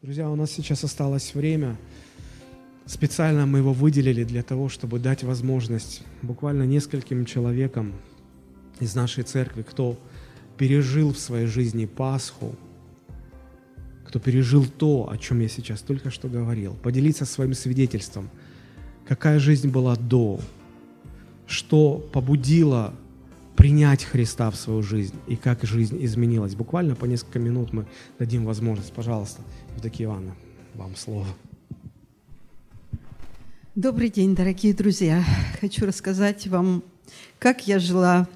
Друзья, у нас сейчас осталось время. Специально мы его выделили для того, чтобы дать возможность буквально нескольким человекам из нашей церкви, кто пережил в своей жизни Пасху, кто пережил то, о чем я сейчас только что говорил, поделиться своим свидетельством, какая жизнь была до, что побудило принять Христа в свою жизнь и как жизнь изменилась. Буквально по несколько минут мы дадим возможность. Пожалуйста, Евдокия Ивановна, вам слово. Добрый день, дорогие друзья. Хочу рассказать вам, как я жила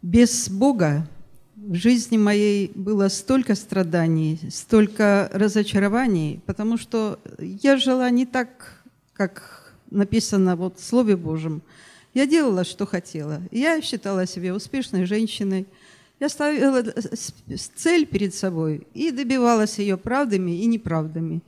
без Бога. В жизни моей было столько страданий, столько разочарований, потому что я жила не так, как написано вот в Слове Божьем – я делала, что хотела. Я считала себя успешной женщиной. Я ставила цель перед собой и добивалась ее правдами и неправдами.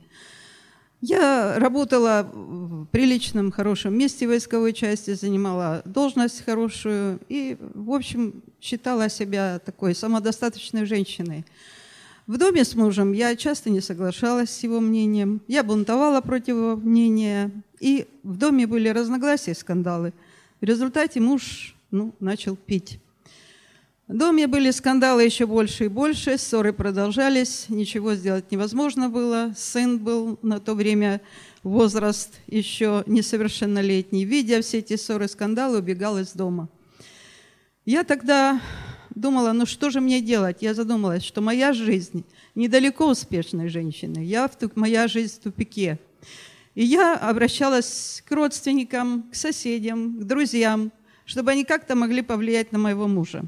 Я работала в приличном, хорошем месте войсковой части, занимала должность хорошую и, в общем, считала себя такой самодостаточной женщиной. В доме с мужем я часто не соглашалась с его мнением, я бунтовала против его мнения, и в доме были разногласия, скандалы – в результате муж ну, начал пить. В доме были скандалы еще больше и больше, ссоры продолжались, ничего сделать невозможно было. Сын был на то время возраст еще несовершеннолетний. Видя все эти ссоры, скандалы, убегал из дома. Я тогда думала, ну что же мне делать? Я задумалась, что моя жизнь недалеко успешной женщины. Я в, моя жизнь в тупике. И я обращалась к родственникам, к соседям, к друзьям, чтобы они как-то могли повлиять на моего мужа.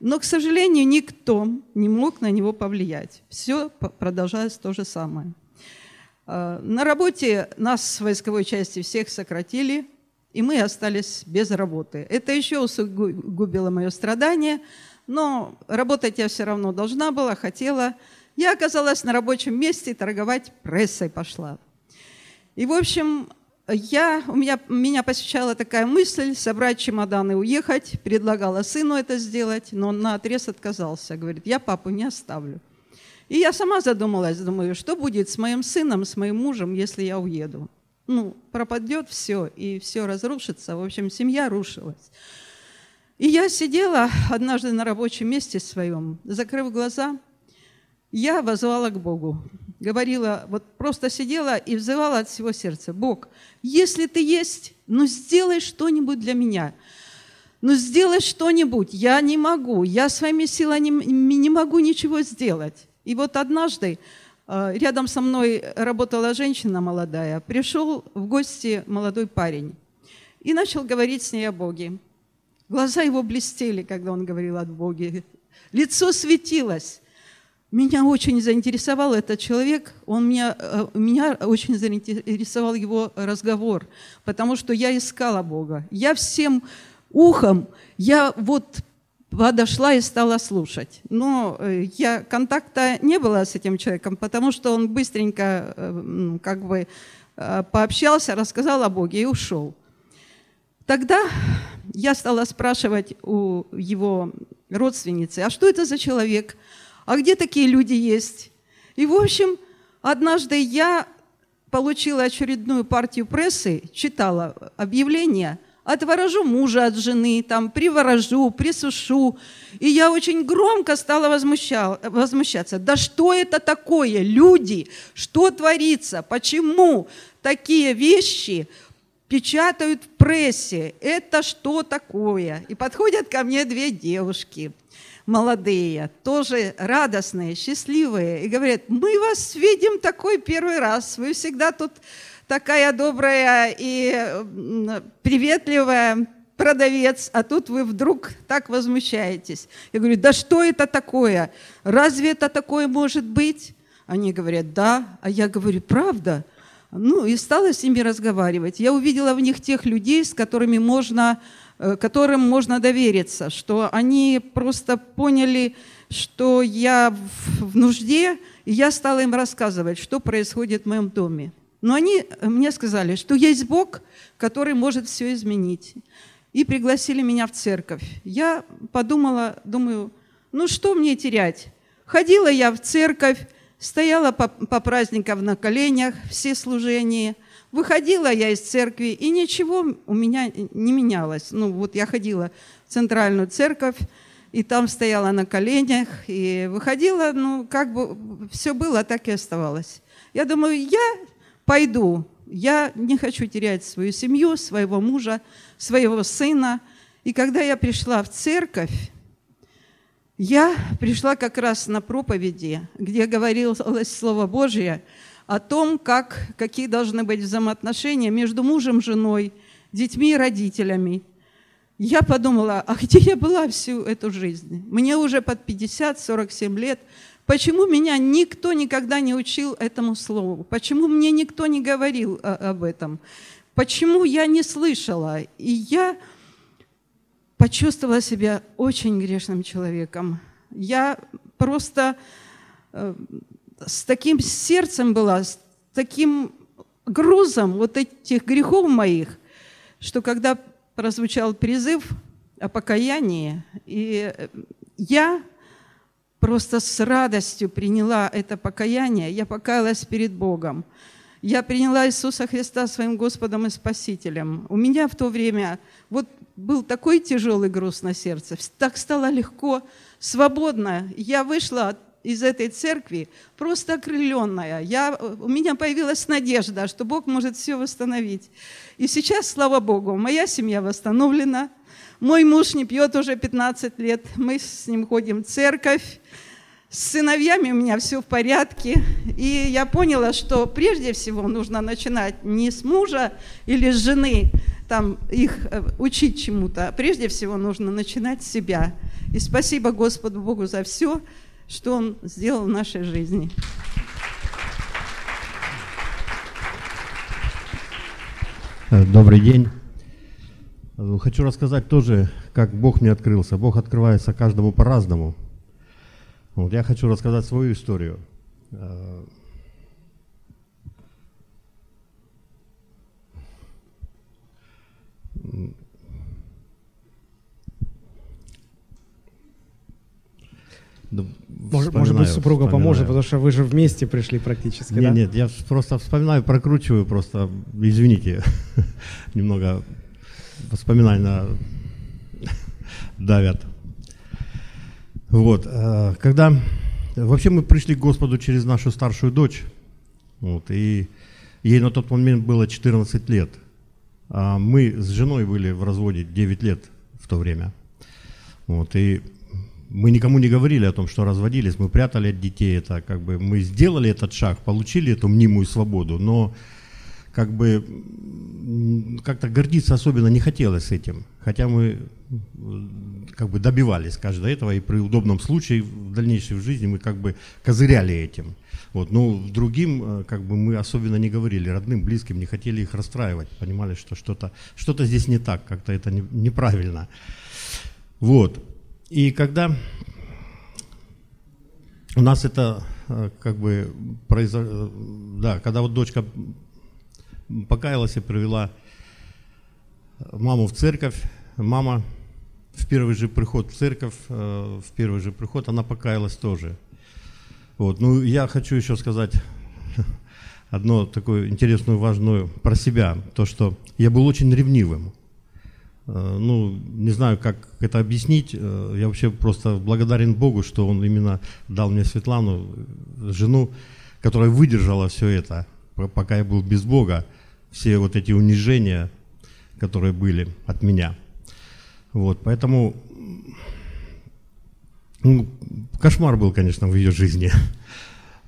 Но, к сожалению, никто не мог на него повлиять. Все продолжалось то же самое. А, на работе нас с войсковой части всех сократили, и мы остались без работы. Это еще усугубило мое страдание, но работать я все равно должна была, хотела. Я оказалась на рабочем месте, торговать прессой пошла. И, в общем, я, у меня, меня посещала такая мысль собрать чемоданы и уехать. Предлагала сыну это сделать, но он на отрез отказался. Говорит, я папу не оставлю. И я сама задумалась, думаю, что будет с моим сыном, с моим мужем, если я уеду. Ну, пропадет все, и все разрушится. В общем, семья рушилась. И я сидела однажды на рабочем месте своем, закрыв глаза, я возвала к Богу говорила, вот просто сидела и взывала от всего сердца, Бог, если ты есть, ну сделай что-нибудь для меня. Ну сделай что-нибудь, я не могу, я своими силами не, не могу ничего сделать. И вот однажды э, рядом со мной работала женщина молодая, пришел в гости молодой парень и начал говорить с ней о Боге. Глаза его блестели, когда он говорил о Боге. Лицо светилось. Меня очень заинтересовал этот человек, он меня, э, меня очень заинтересовал его разговор, потому что я искала Бога. Я всем ухом, я вот подошла и стала слушать. Но э, я, контакта не было с этим человеком, потому что он быстренько э, как бы пообщался, рассказал о Боге и ушел. Тогда я стала спрашивать у его родственницы, а что это за человек – а где такие люди есть? И, в общем, однажды я получила очередную партию прессы, читала объявление, отворожу мужа от жены, там, приворожу, присушу. И я очень громко стала возмущаться. Да что это такое, люди? Что творится? Почему такие вещи печатают в прессе? Это что такое? И подходят ко мне две девушки – молодые, тоже радостные, счастливые, и говорят, мы вас видим такой первый раз, вы всегда тут такая добрая и приветливая продавец, а тут вы вдруг так возмущаетесь. Я говорю, да что это такое? Разве это такое может быть? Они говорят, да. А я говорю, правда? Ну, и стала с ними разговаривать. Я увидела в них тех людей, с которыми можно которым можно довериться, что они просто поняли, что я в нужде, и я стала им рассказывать, что происходит в моем доме. Но они мне сказали, что есть Бог, который может все изменить. И пригласили меня в церковь. Я подумала, думаю, ну что мне терять? Ходила я в церковь, стояла по, по праздникам на коленях, все служения. Выходила я из церкви, и ничего у меня не менялось. Ну, вот я ходила в центральную церковь, и там стояла на коленях, и выходила, ну, как бы все было, так и оставалось. Я думаю, я пойду, я не хочу терять свою семью, своего мужа, своего сына. И когда я пришла в церковь, я пришла как раз на проповеди, где говорилось Слово Божье о том, как, какие должны быть взаимоотношения между мужем, женой, детьми и родителями – я подумала, а где я была всю эту жизнь? Мне уже под 50-47 лет. Почему меня никто никогда не учил этому слову? Почему мне никто не говорил об этом? Почему я не слышала? И я почувствовала себя очень грешным человеком. Я просто э, с таким сердцем была, с таким грузом вот этих грехов моих, что когда прозвучал призыв о покаянии, и я просто с радостью приняла это покаяние, я покаялась перед Богом. Я приняла Иисуса Христа своим Господом и Спасителем. У меня в то время вот был такой тяжелый груз на сердце, так стало легко, свободно. Я вышла из этой церкви просто окрыленная. Я, у меня появилась надежда, что Бог может все восстановить. И сейчас, слава Богу, моя семья восстановлена. Мой муж не пьет уже 15 лет. Мы с ним ходим в церковь. С сыновьями у меня все в порядке. И я поняла, что прежде всего нужно начинать не с мужа или с жены, там их э, учить чему-то, прежде всего нужно начинать с себя. И спасибо Господу Богу за все, что Он сделал в нашей жизни. Э, добрый день. Э, хочу рассказать тоже, как Бог мне открылся. Бог открывается каждому по-разному. Вот я хочу рассказать свою историю. Э, может, может быть, супруга вспоминаю. поможет, потому что вы же вместе пришли практически, нет, да? Нет, я просто вспоминаю, прокручиваю, просто, извините, немного воспоминания давят. Вот, э, когда... Вообще мы пришли к Господу через нашу старшую дочь, вот, и ей на тот момент было 14 лет, а мы с женой были в разводе 9 лет в то время. Вот, и мы никому не говорили о том, что разводились, мы прятали от детей это, как бы мы сделали этот шаг, получили эту мнимую свободу, но как бы как-то гордиться особенно не хотелось этим, хотя мы как бы добивались каждого этого, и при удобном случае в дальнейшей жизни мы как бы козыряли этим. Вот, но другим э, как бы мы особенно не говорили, родным, близким, не хотели их расстраивать, понимали, что что-то что здесь не так, как-то это не, неправильно. Вот. И когда у нас это э, как бы произошло, да, когда вот дочка покаялась и привела маму в церковь, мама в первый же приход в церковь, э, в первый же приход, она покаялась тоже. Вот. Ну, я хочу еще сказать одно такое интересную, важную про себя, то, что я был очень ревнивым. Э, ну, не знаю, как это объяснить. Э, я вообще просто благодарен Богу, что Он именно дал мне Светлану, жену, которая выдержала все это, пока я был без Бога, все вот эти унижения, которые были от меня. Вот, поэтому ну, кошмар был, конечно, в ее жизни.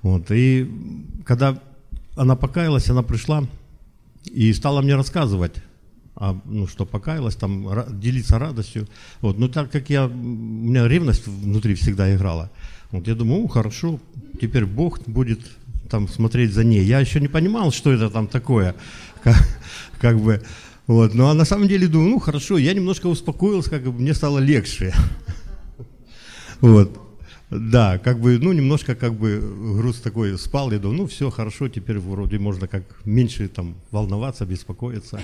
Вот, и когда она покаялась, она пришла и стала мне рассказывать а, ну, что покаялась, там, делиться радостью. Вот. Но так как я, у меня ревность внутри всегда играла, вот я думаю, хорошо, теперь Бог будет там смотреть за ней. Я еще не понимал, что это там такое, как, как бы, вот. Но на самом деле думаю, ну хорошо, я немножко успокоился, как бы мне стало легче. Вот. Да, как бы, ну, немножко как бы груз такой спал, я думаю, ну, все хорошо, теперь вроде можно как меньше там волноваться, беспокоиться.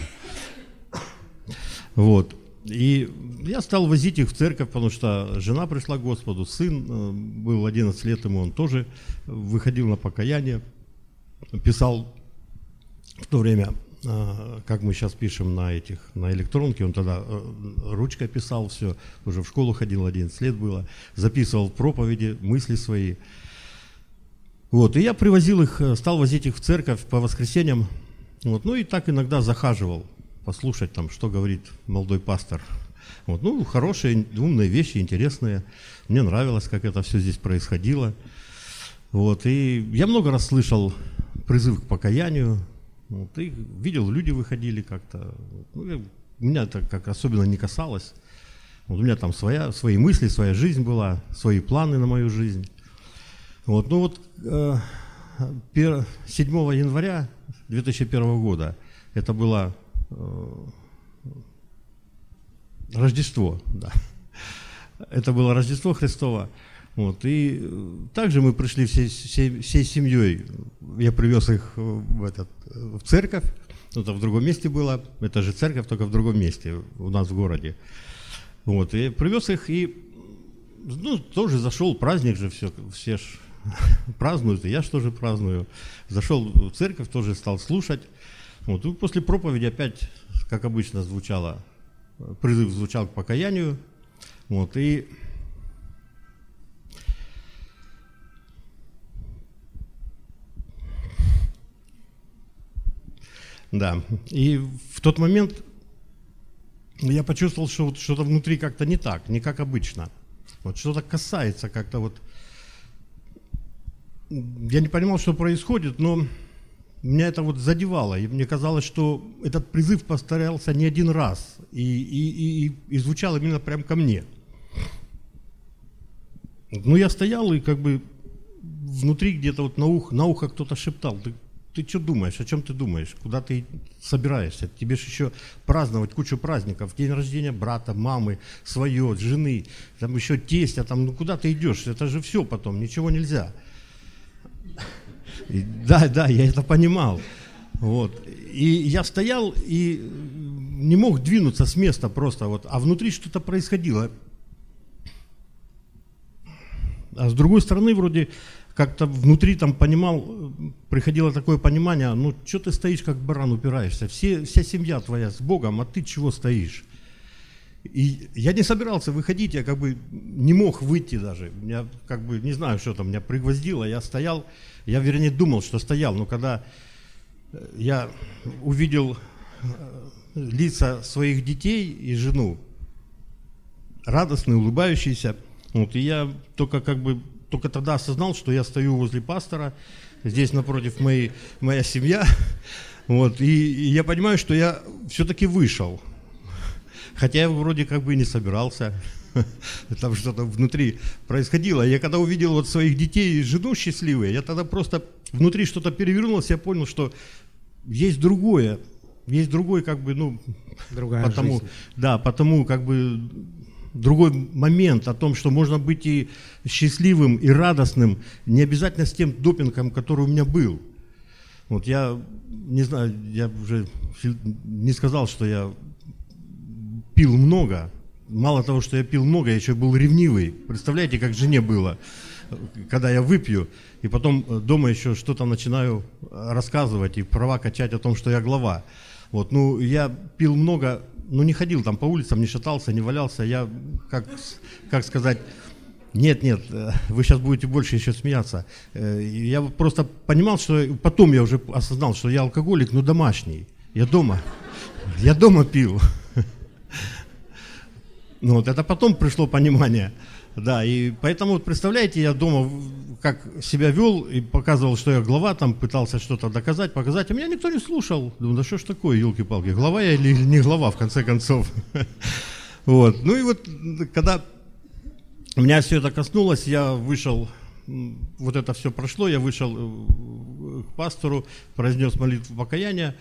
Вот. И я стал возить их в церковь, потому что жена пришла к Господу, сын э, был 11 лет ему, он тоже выходил на покаяние, писал в то время, э, как мы сейчас пишем на этих, на электронке, он тогда э, ручкой писал все, уже в школу ходил, 11 лет было, записывал проповеди, мысли свои. Вот, и я привозил их, стал возить их в церковь по воскресеньям, вот, ну и так иногда захаживал, послушать там, что говорит молодой пастор. Вот, ну, хорошие, умные вещи, интересные. Мне нравилось, как это все здесь происходило. Вот, и я много раз слышал призыв к покаянию. Вот, и видел, люди выходили как-то. Ну, меня это как особенно не касалось. Вот у меня там своя, свои мысли, своя жизнь была, свои планы на мою жизнь. Вот, ну вот э, 7 января 2001 года это было Э, Рождество, да. Это было Рождество Христово. Вот, и э, также мы пришли всей, всей, всей семьей. Я привез их в, этот, в церковь. Это в другом месте было. Это же церковь, только в другом месте у нас в городе. Вот, и привез их, и ну, тоже зашел, праздник же, все, все ж празднуют, и я же тоже праздную. Зашел в церковь, тоже стал слушать. Вот, и после проповеди опять, как обычно, звучало, призыв звучал к покаянию. Вот, и Да, и в тот момент я почувствовал, что вот что-то внутри как-то не так, не как обычно. Вот что-то касается как-то вот... Я не понимал, что происходит, но меня это вот задевало, и мне казалось, что этот призыв повторялся не один раз, и, и, и, и звучал именно прям ко мне. Ну, я стоял, и как бы внутри где-то вот на ухо, на ухо кто-то шептал, ты, ты что думаешь, о чем ты думаешь, куда ты собираешься, тебе же еще праздновать кучу праздников, день рождения брата, мамы, свое, жены, там еще тестя, там, ну куда ты идешь, это же все потом, ничего нельзя. И, да, да, я это понимал. Вот. И я стоял и не мог двинуться с места просто, вот, а внутри что-то происходило. А с другой стороны, вроде как-то внутри там понимал, приходило такое понимание, ну что ты стоишь, как баран упираешься, Все, вся семья твоя с Богом, а ты чего стоишь? И я не собирался выходить, я как бы не мог выйти даже. Меня как бы, не знаю, что там, меня пригвоздило, я стоял, я, вернее, думал, что стоял, но когда э, я увидел э, лица своих детей и жену, радостные, улыбающиеся, вот, и я только как бы, только тогда осознал, что я стою возле пастора, здесь напротив моей, моя семья, вот, и, и я понимаю, что я все-таки вышел, хотя я вроде как бы и не собирался, там что-то внутри происходило. Я когда увидел вот своих детей и жену счастливые, я тогда просто внутри что-то перевернулось, я понял, что есть другое, есть другой как бы, ну, Другая потому, жизнь. да, потому как бы другой момент о том, что можно быть и счастливым, и радостным, не обязательно с тем допингом, который у меня был. Вот я не знаю, я уже не сказал, что я пил много, мало того, что я пил много, я еще был ревнивый. Представляете, как жене было, когда я выпью, и потом э, дома еще что-то начинаю э, рассказывать и права качать о том, что я глава. Вот, ну, я пил много, ну, не ходил там по улицам, не шатался, не валялся. Я, как, как сказать, нет, нет, э, вы сейчас будете больше еще смеяться. Я просто понимал, что потом я уже осознал, что я алкоголик, но домашний. Я дома, я дома пил. Ну, вот это потом пришло понимание. Да, и поэтому, вот представляете, я дома как себя вел и показывал, что я глава, там пытался что-то доказать, показать, а меня никто не слушал. Думаю, да что ж такое, елки-палки, глава я или не глава, в конце концов. Вот. Ну и вот, когда меня все это коснулось, я вышел, вот это все прошло, я вышел э, к пастору, произнес молитву покаяния.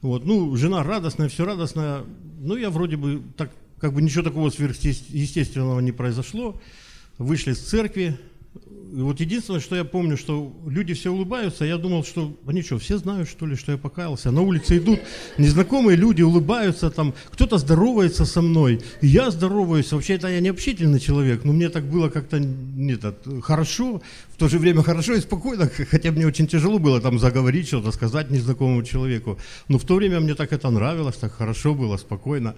Вот. Ну, жена радостная, все радостная. Ну, я вроде бы так как бы ничего такого сверхъестественного не произошло. Вышли с церкви, И вот единственное, что я помню, что люди все улыбаются, я думал, что они что, все знают, что ли, что я покаялся. На улице идут незнакомые люди, улыбаются, там кто-то здоровается со мной, и я здороваюсь. Вообще это я не общительный человек, но мне так было как-то нет, хорошо, в то же время хорошо и спокойно, хотя мне очень тяжело было там заговорить, что-то сказать незнакомому человеку. Но в то время мне так это нравилось, так хорошо было, спокойно.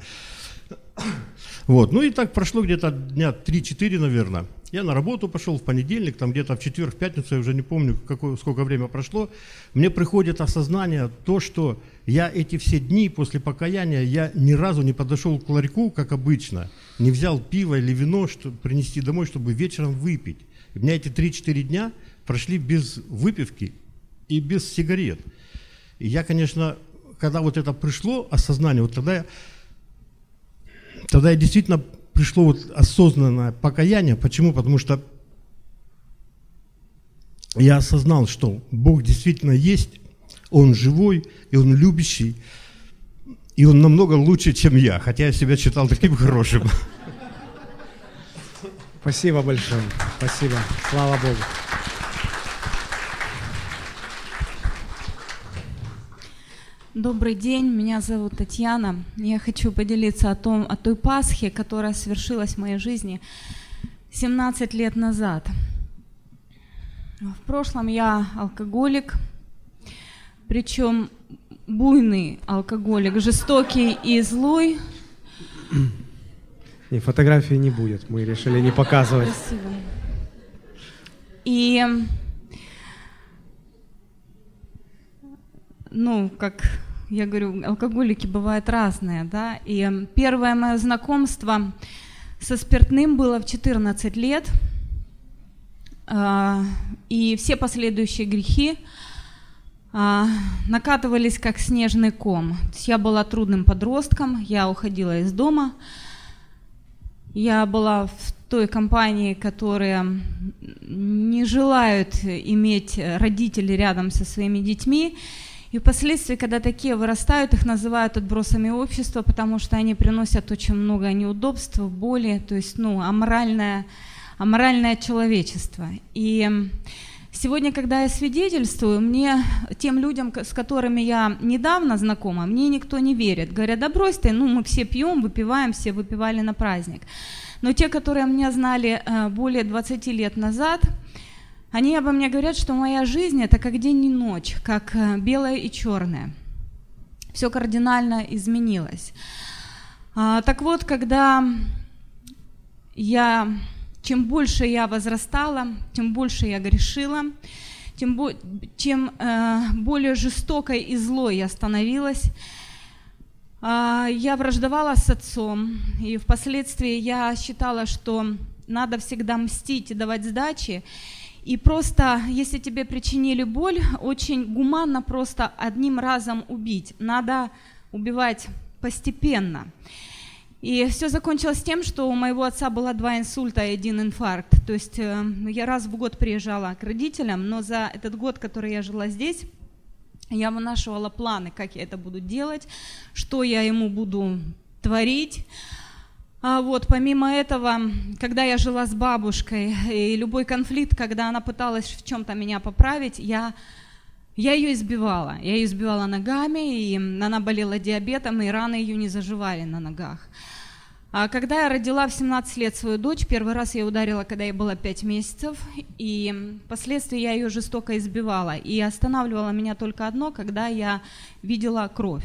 Вот. Ну и так прошло где-то дня 3-4, наверное. Я на работу пошел в понедельник, там где-то в четверг, в пятницу, я уже не помню, какое, сколько время прошло. Мне приходит осознание то, что я эти все дни после покаяния, я ни разу не подошел к ларьку, как обычно, не взял пиво или вино, чтобы принести домой, чтобы вечером выпить. И у меня эти 3-4 дня прошли без выпивки и без сигарет. И я, конечно, когда вот это пришло, осознание, вот тогда я, тогда я действительно пришло вот осознанное покаяние. Почему? Потому что я осознал, что Бог действительно есть, Он живой, и Он любящий, и Он намного лучше, чем я, хотя я себя считал таким хорошим. Спасибо большое. Спасибо. Слава Богу. Добрый день, меня зовут Татьяна. Я хочу поделиться о, том, о той Пасхе, которая свершилась в моей жизни 17 лет назад. В прошлом я алкоголик, причем буйный алкоголик, жестокий и злой. И фотографии не будет, мы решили не показывать. Спасибо. И ну, как я говорю, алкоголики бывают разные, да, и первое мое знакомство со спиртным было в 14 лет, а, и все последующие грехи а, накатывались как снежный ком. я была трудным подростком, я уходила из дома, я была в той компании, которые не желают иметь родителей рядом со своими детьми, и впоследствии, когда такие вырастают, их называют отбросами общества, потому что они приносят очень много неудобств, боли, то есть ну, аморальное, аморальное человечество. И сегодня, когда я свидетельствую, мне, тем людям, с которыми я недавно знакома, мне никто не верит. Говорят, да брось ты, ну мы все пьем, выпиваем, все выпивали на праздник. Но те, которые меня знали э, более 20 лет назад, они обо мне говорят, что моя жизнь это как день и ночь, как э, белое и черное. Все кардинально изменилось. А, так вот, когда я, чем больше я возрастала, тем больше я грешила, тем, бо, тем э, более жестокой и злой я становилась. Э, я враждовала с отцом, и впоследствии я считала, что надо всегда мстить и давать сдачи. И просто, если тебе причинили боль, очень гуманно просто одним разом убить. Надо убивать постепенно. И все закончилось тем, что у моего отца было два инсульта и один инфаркт. То есть э, я раз в год приезжала к родителям, но за этот год, который я жила здесь, я вынашивала планы, как я это буду делать, что я ему буду творить. А вот, помимо этого, когда я жила с бабушкой, и любой конфликт, когда она пыталась в чем-то меня поправить, я, я ее избивала. Я ее избивала ногами, и она болела диабетом, и раны ее не заживали на ногах. А когда я родила в 17 лет свою дочь, первый раз я ударила, когда ей было 5 месяцев, и впоследствии я ее жестоко избивала. И останавливало меня только одно, когда я видела кровь.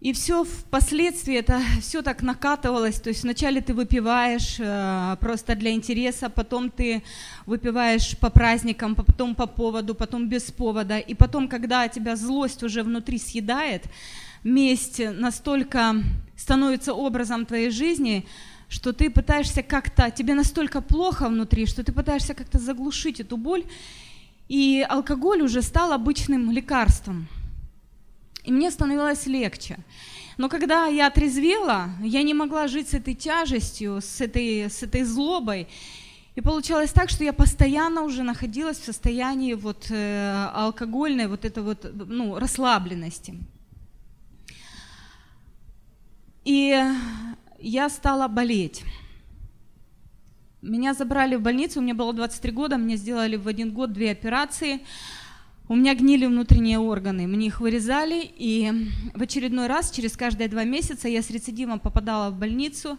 И все впоследствии это все так накатывалось. То есть вначале ты выпиваешь э, просто для интереса, потом ты выпиваешь по праздникам, потом по поводу, потом без повода. И потом, когда тебя злость уже внутри съедает, месть настолько становится образом твоей жизни, что ты пытаешься как-то, тебе настолько плохо внутри, что ты пытаешься как-то заглушить эту боль. И алкоголь уже стал обычным лекарством – и мне становилось легче. Но когда я отрезвела, я не могла жить с этой тяжестью, с этой, с этой злобой. И получалось так, что я постоянно уже находилась в состоянии вот, э, алкогольной вот этой вот, ну, расслабленности. И я стала болеть. Меня забрали в больницу, меня было 23 года, мне сделали в один год две операции. У меня гнили внутренние органы, мне их вырезали, и в очередной раз, через каждые два месяца, я с рецидивом попадала в больницу,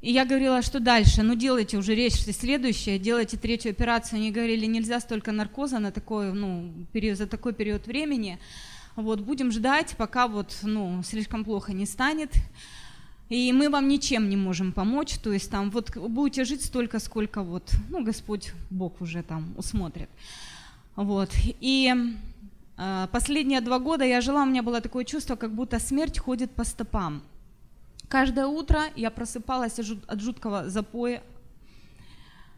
и я говорила, что дальше, ну делайте уже речь следующее, делайте третью операцию. Они говорили, нельзя столько наркоза на такой, ну, период, за такой период времени. Вот, будем ждать, пока вот, ну, слишком плохо не станет. И мы вам ничем не можем помочь, то есть там вот будете жить столько, сколько вот, ну, Господь, Бог уже там усмотрит. Вот, и э, последние два года я жила, у меня было такое чувство, как будто смерть ходит по стопам. Каждое утро я просыпалась от жуткого запоя.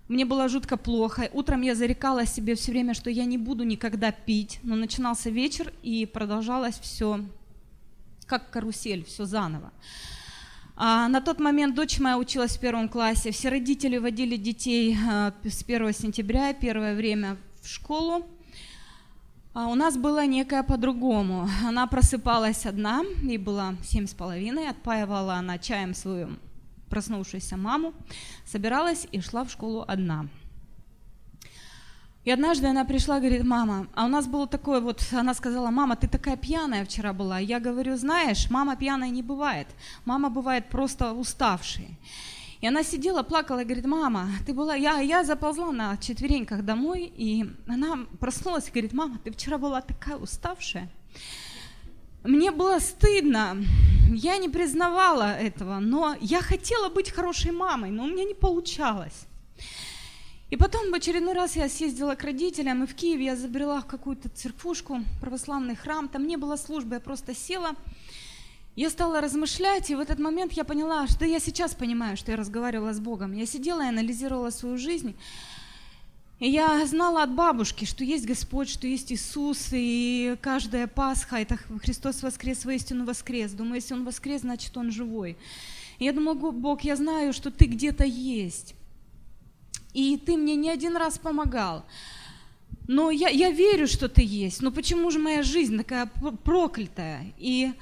Мне было жутко плохо. Утром я зарекала себе все время, что я не буду никогда пить. Но начинался вечер, и продолжалось все как карусель, все заново. А на тот момент дочь моя училась в первом классе. Все родители водили детей а, с 1 сентября, первое время в школу. А у нас было некое по-другому. Она просыпалась одна, ей было семь с половиной, отпаивала она чаем свою проснувшуюся маму, собиралась и шла в школу одна. И однажды она пришла, говорит, мама, а у нас было такое вот, она сказала, мама, ты такая пьяная вчера была. Я говорю, знаешь, мама пьяная не бывает, мама бывает просто уставшей. И она сидела, плакала и говорит, мама, ты была, я, я заползла на четвереньках домой, и она проснулась и говорит, мама, ты вчера была такая уставшая. Мне было стыдно, я не признавала этого, но я хотела быть хорошей мамой, но у меня не получалось. И потом в очередной раз я съездила к родителям, и в Киеве я забрела в какую-то церквушку, православный храм, там не было службы, я просто села, я стала размышлять, и в этот момент я поняла, что я сейчас понимаю, что я разговаривала с Богом. Я сидела и анализировала свою жизнь. И я знала от бабушки, что есть Господь, что есть Иисус, и каждая Пасха – это Христос воскрес, воистину воскрес. Думаю, если Он воскрес, значит Он живой. И я думаю, Бог, я знаю, что Ты где-то есть. И Ты мне не один раз помогал. Но я, я верю, что Ты есть. Но почему же моя жизнь такая проклятая? И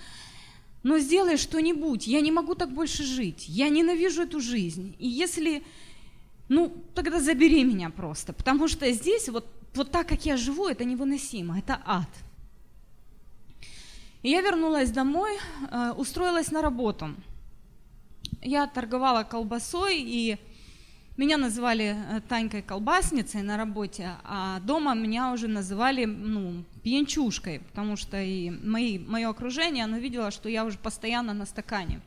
но сделай что-нибудь, я не могу так больше жить, я ненавижу эту жизнь. И если, ну, тогда забери меня просто, потому что здесь вот, вот так, как я живу, это невыносимо, это ад. И я вернулась домой, э, устроилась на работу. Я торговала колбасой и меня называли э, Танькой колбасницей на работе, а дома меня уже называли ну, пьянчушкой, потому что и мои, мое окружение, оно видело, что я уже постоянно на стакане.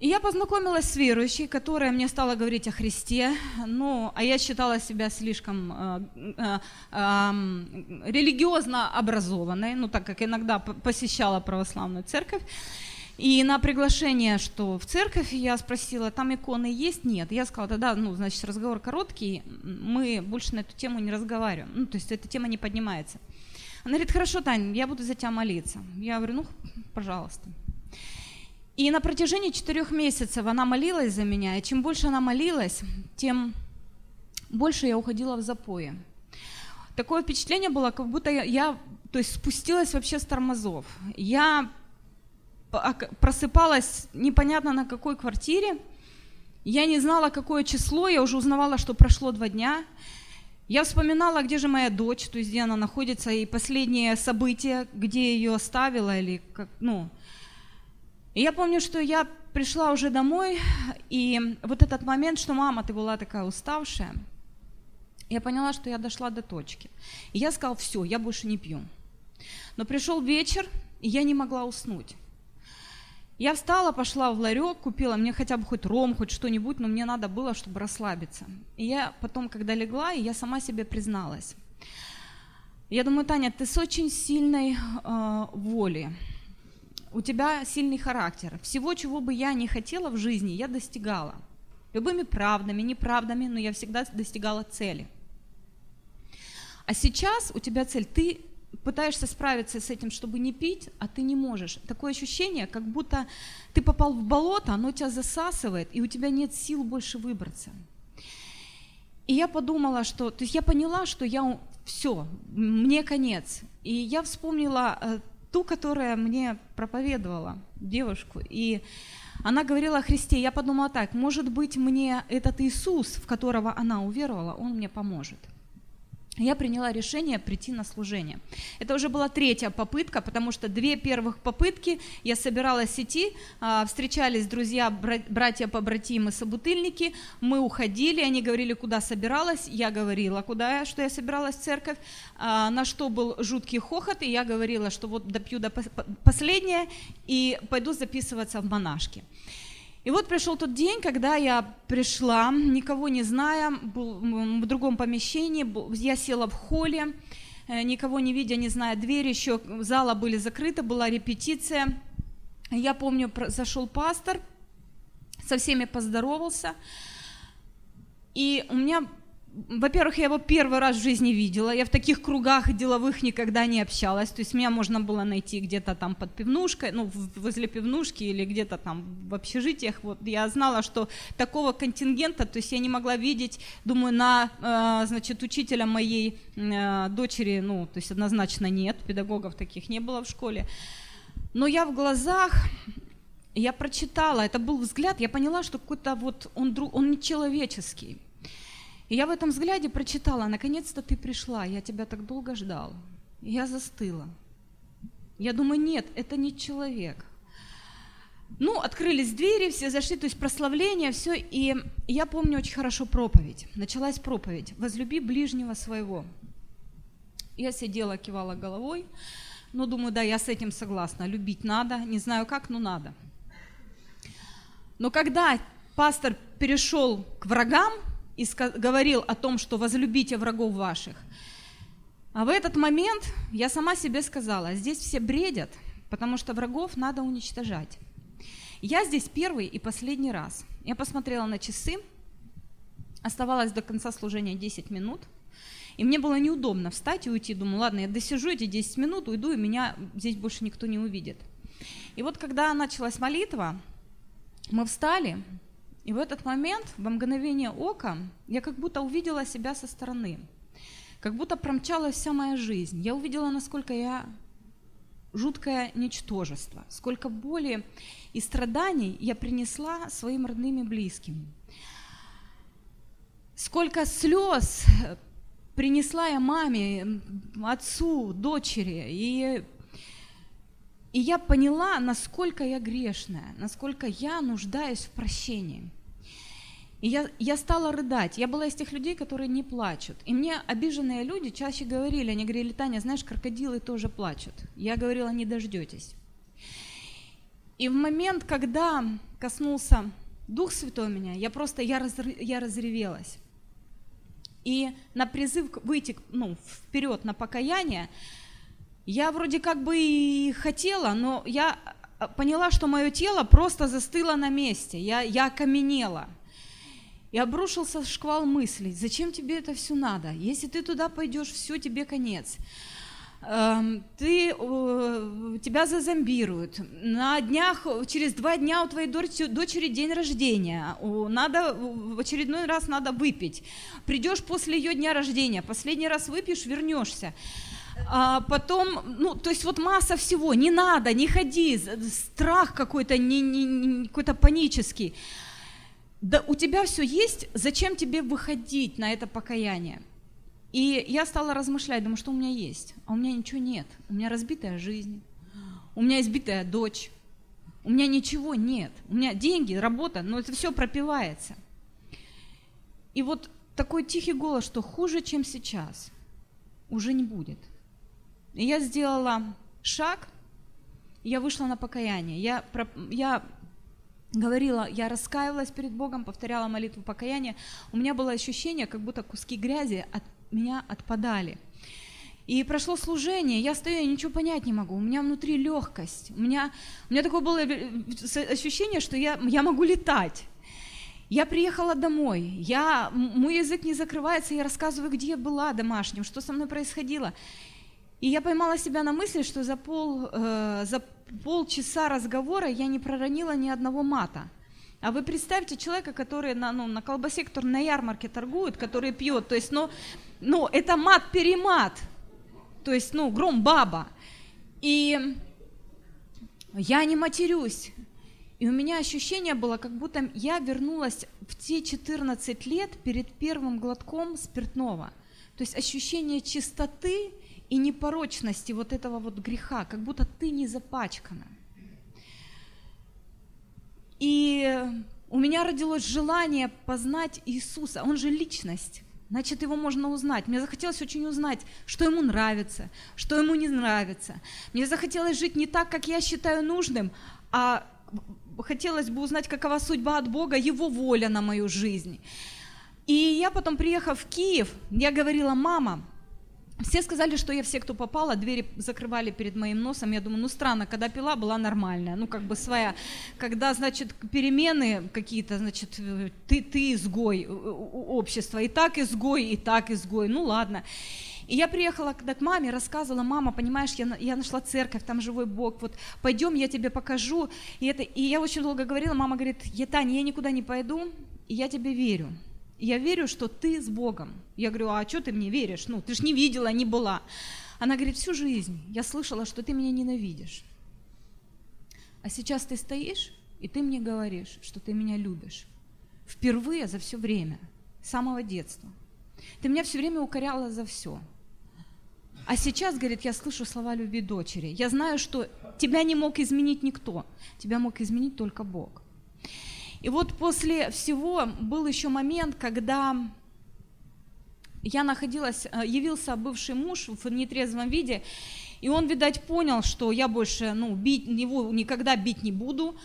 И я познакомилась с верующей, которая мне стала говорить о Христе, ну, а я считала себя слишком э, э, э, религиозно образованной, ну, так как иногда посещала православную церковь. И на приглашение, что в церковь, я спросила, там иконы есть? Нет. Я сказала, да, ну, значит, разговор короткий, мы больше на эту тему не разговариваем. Ну, то есть эта тема не поднимается. Она говорит, хорошо, Таня, я буду за тебя молиться. Я говорю, ну, пожалуйста. И на протяжении четырех месяцев она молилась за меня, и чем больше она молилась, тем больше я уходила в запои. Такое впечатление было, как будто я, я то есть спустилась вообще с тормозов. Я просыпалась непонятно на какой квартире. Я не знала, какое число, я уже узнавала, что прошло два дня. Я вспоминала, где же моя дочь, то есть где она находится, и последние события, где ее оставила, или как, ну. И я помню, что я пришла уже домой, и вот этот момент, что мама, ты была такая уставшая, я поняла, что я дошла до точки. И я сказала, все, я больше не пью. Но пришел вечер, и я не могла уснуть. Я встала, пошла в ларек, купила мне хотя бы хоть ром, хоть что-нибудь, но мне надо было, чтобы расслабиться. И я потом, когда легла, я сама себе призналась. Я думаю, Таня, ты с очень сильной э, воли. У тебя сильный характер. Всего, чего бы я не хотела в жизни, я достигала. Любыми правдами, неправдами, но я всегда достигала цели. А сейчас у тебя цель, ты пытаешься справиться с этим, чтобы не пить, а ты не можешь. Такое ощущение, как будто ты попал в болото, оно тебя засасывает, и у тебя нет сил больше выбраться. И я подумала, что, то есть я поняла, что я все, мне конец. И я вспомнила э, ту, которая мне проповедовала, девушку. И она говорила о Христе. Я подумала так, может быть, мне этот Иисус, в которого она уверовала, он мне поможет я приняла решение прийти на служение. Это уже была третья попытка, потому что две первых попытки я собиралась идти, а, встречались друзья, братья-побратимы, собутыльники, мы уходили, они говорили, куда собиралась, я говорила, куда, что я собиралась в церковь, а, на что был жуткий хохот, и я говорила, что вот допью до последнее и пойду записываться в монашки. И вот пришел тот день, когда я пришла, никого не зная, был в другом помещении, я села в холле, э, никого не видя, не зная двери, еще зала были закрыты, была репетиция. Я помню, зашел пастор, со всеми поздоровался, и у меня во-первых, я его первый раз в жизни видела, я в таких кругах деловых никогда не общалась, то есть меня можно было найти где-то там под пивнушкой, ну, возле пивнушки или где-то там в общежитиях, вот, я знала, что такого контингента, то есть я не могла видеть, думаю, на, э, значит, учителя моей э, дочери, ну, то есть однозначно нет, педагогов таких не было в школе, но я в глазах, я прочитала, это был взгляд, я поняла, что какой-то вот он, он нечеловеческий, и я в этом взгляде прочитала, наконец-то ты пришла, я тебя так долго ждал. И я застыла. Я думаю, нет, это не человек. Ну, открылись двери, все зашли, то есть прославление, все. И я помню очень хорошо проповедь. Началась проповедь. «Возлюби ближнего своего». Я сидела, кивала головой. Ну, думаю, да, я с этим согласна. Любить надо. Не знаю как, но надо. Но когда пастор перешел к врагам, и говорил о том, что возлюбите врагов ваших. А в этот момент я сама себе сказала, здесь все бредят, потому что врагов надо уничтожать. Я здесь первый и последний раз. Я посмотрела на часы, оставалось до конца служения 10 минут, и мне было неудобно встать и уйти. Думаю, ладно, я досижу эти 10 минут, уйду, и меня здесь больше никто не увидит. И вот когда началась молитва, мы встали, и в этот момент, во мгновение ока, я как будто увидела себя со стороны. Как будто промчалась вся моя жизнь. Я увидела, насколько я жуткое ничтожество, сколько боли и страданий я принесла своим родным и близким. Сколько слез принесла я маме, отцу, дочери. И, и я поняла, насколько я грешная, насколько я нуждаюсь в прощении. И я, я стала рыдать. Я была из тех людей, которые не плачут. И мне обиженные люди чаще говорили, они говорили, Таня, знаешь, крокодилы тоже плачут. Я говорила, не дождетесь. И в момент, когда коснулся Дух Святой меня, я просто, я, раз, я разревелась. И на призыв выйти ну, вперед на покаяние, я вроде как бы и хотела, но я а, поняла, что мое тело просто застыло на месте, я, я окаменела – и обрушился шквал мыслей. Зачем тебе это все надо? Если ты туда пойдешь, все, тебе конец. Эм, ты, тебя зазомбируют. На днях, через два дня у твоей дочери день рождения. Надо, в очередной раз надо выпить. Придешь после ее дня рождения, последний раз выпьешь, вернешься. А потом, ну, то есть вот масса всего, не надо, не ходи, страх какой-то, не, не, какой-то панический да у тебя все есть, зачем тебе выходить на это покаяние? И я стала размышлять, думаю, что у меня есть, а у меня ничего нет. У меня разбитая жизнь, у меня избитая дочь, у меня ничего нет. У меня деньги, работа, но это все пропивается. И вот такой тихий голос, что хуже, чем сейчас, уже не будет. И я сделала шаг, я вышла на покаяние. Я, я говорила, я раскаивалась перед Богом, повторяла молитву покаяния, у меня было ощущение, как будто куски грязи от меня отпадали. И прошло служение, я стою, я ничего понять не могу, у меня внутри легкость, у меня, у меня такое было ощущение, что я, я могу летать. Я приехала домой, я, мой язык не закрывается, я рассказываю, где я была домашним, что со мной происходило. И я поймала себя на мысли, что за, пол, э, за полчаса разговора я не проронила ни одного мата. А вы представьте человека, который на, ну, на колбасе, который на ярмарке торгует, который пьет. То есть, ну, ну это мат-перемат. То есть, ну, гром баба. И я не матерюсь. И у меня ощущение было, как будто я вернулась в те 14 лет перед первым глотком спиртного. То есть ощущение чистоты и непорочности вот этого вот греха, как будто ты не запачкана. И у меня родилось желание познать Иисуса, он же личность. Значит, его можно узнать. Мне захотелось очень узнать, что ему нравится, что ему не нравится. Мне захотелось жить не так, как я считаю нужным, а хотелось бы узнать, какова судьба от Бога, Его воля на мою жизнь. И я потом, приехав в Киев, я говорила, мама, все сказали, что я все, кто попала, двери закрывали перед моим носом. Я думаю, ну странно, когда пила, была нормальная, ну как бы своя. Когда, значит, перемены какие-то, значит, ты, ты изгой общества, и так изгой, и так изгой, ну ладно. И я приехала когда к маме, рассказывала, мама, понимаешь, я, я нашла церковь, там живой Бог, вот пойдем, я тебе покажу. И, это, и я очень долго говорила, мама говорит, я, Таня, я никуда не пойду, и я тебе верю. Я верю, что ты с Богом. Я говорю, а что ты мне веришь? Ну, ты же не видела, не была. Она говорит, всю жизнь я слышала, что ты меня ненавидишь. А сейчас ты стоишь, и ты мне говоришь, что ты меня любишь. Впервые за все время, с самого детства. Ты меня все время укоряла за все. А сейчас, говорит, я слышу слова любви дочери. Я знаю, что тебя не мог изменить никто. Тебя мог изменить только Бог. И вот после всего был еще момент, когда я находилась, э, явился бывший муж в нетрезвом виде, и он, видать, понял, что я больше, ну, бить его никогда бить не буду,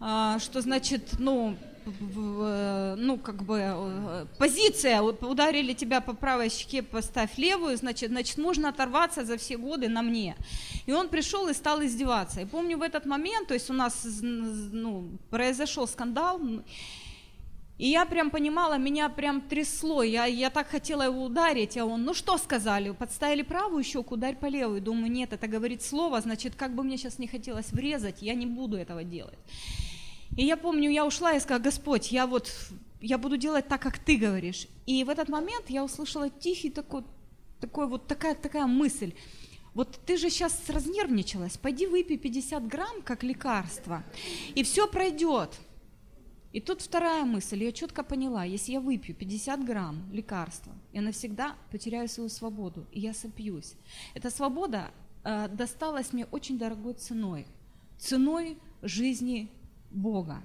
а, что значит, ну, ну, как бы, э, позиция, ударили тебя по правой щеке, поставь левую, значит, значит, можно оторваться за все годы на мне. И он пришел и стал издеваться. И помню в этот момент, то есть у нас, ну, произошел скандал, и я прям понимала, меня прям трясло, я, я так хотела его ударить, а он, ну что сказали, подставили правую щеку, ударь по левую. Думаю, нет, это говорит слово, значит, как бы мне сейчас не хотелось врезать, я не буду этого делать. И я помню, я ушла и сказала, Господь, я вот, я буду делать так, как Ты говоришь. И в этот момент я услышала тихий такой, такой вот такая, такая мысль. Вот ты же сейчас разнервничалась, пойди выпей 50 грамм как лекарство, и все пройдет. И тут вторая мысль, я четко поняла, если я выпью 50 грамм лекарства, я навсегда потеряю свою свободу, и я сопьюсь. Эта свобода э, досталась мне очень дорогой ценой, ценой жизни Бога.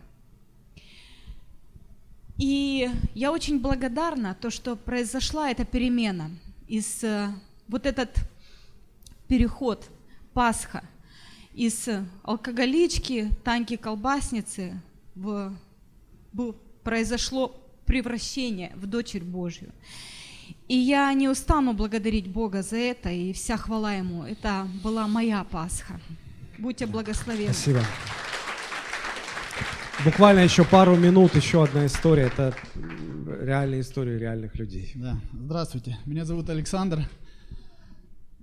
И я очень благодарна то, что произошла эта перемена, из э, вот этот переход Пасха из алкоголички, танки колбасницы в, в, произошло превращение в дочерь Божью. И я не устану благодарить Бога за это, и вся хвала Ему. Это была моя Пасха. Будьте благословенны. Спасибо. Буквально еще пару минут, еще одна история. Это реальная история реальных людей. Да, здравствуйте. Меня зовут Александр.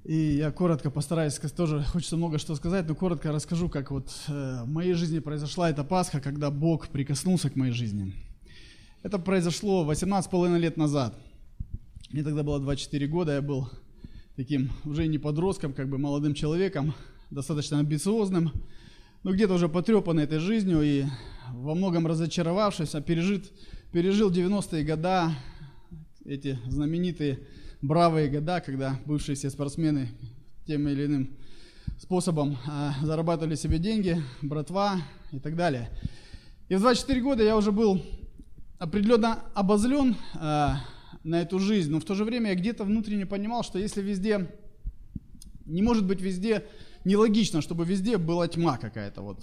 И я коротко постараюсь, тоже хочется много что сказать, но коротко расскажу, как вот э, в моей жизни произошла эта Пасха, когда Бог прикоснулся к моей жизни. Это произошло 18,5 лет назад. Мне тогда было 24 года, я был таким уже не подростком, как бы молодым человеком, достаточно амбициозным, но где-то уже потрепанный этой жизнью и во многом разочаровавшись, а пережит, пережил 90-е года, эти знаменитые бравые года, когда бывшие все спортсмены тем или иным способом а, зарабатывали себе деньги, братва и так далее. И в 24 года я уже был определенно обозлен а, на эту жизнь, но в то же время я где-то внутренне понимал, что если везде, не может быть везде нелогично, чтобы везде была тьма какая-то вот.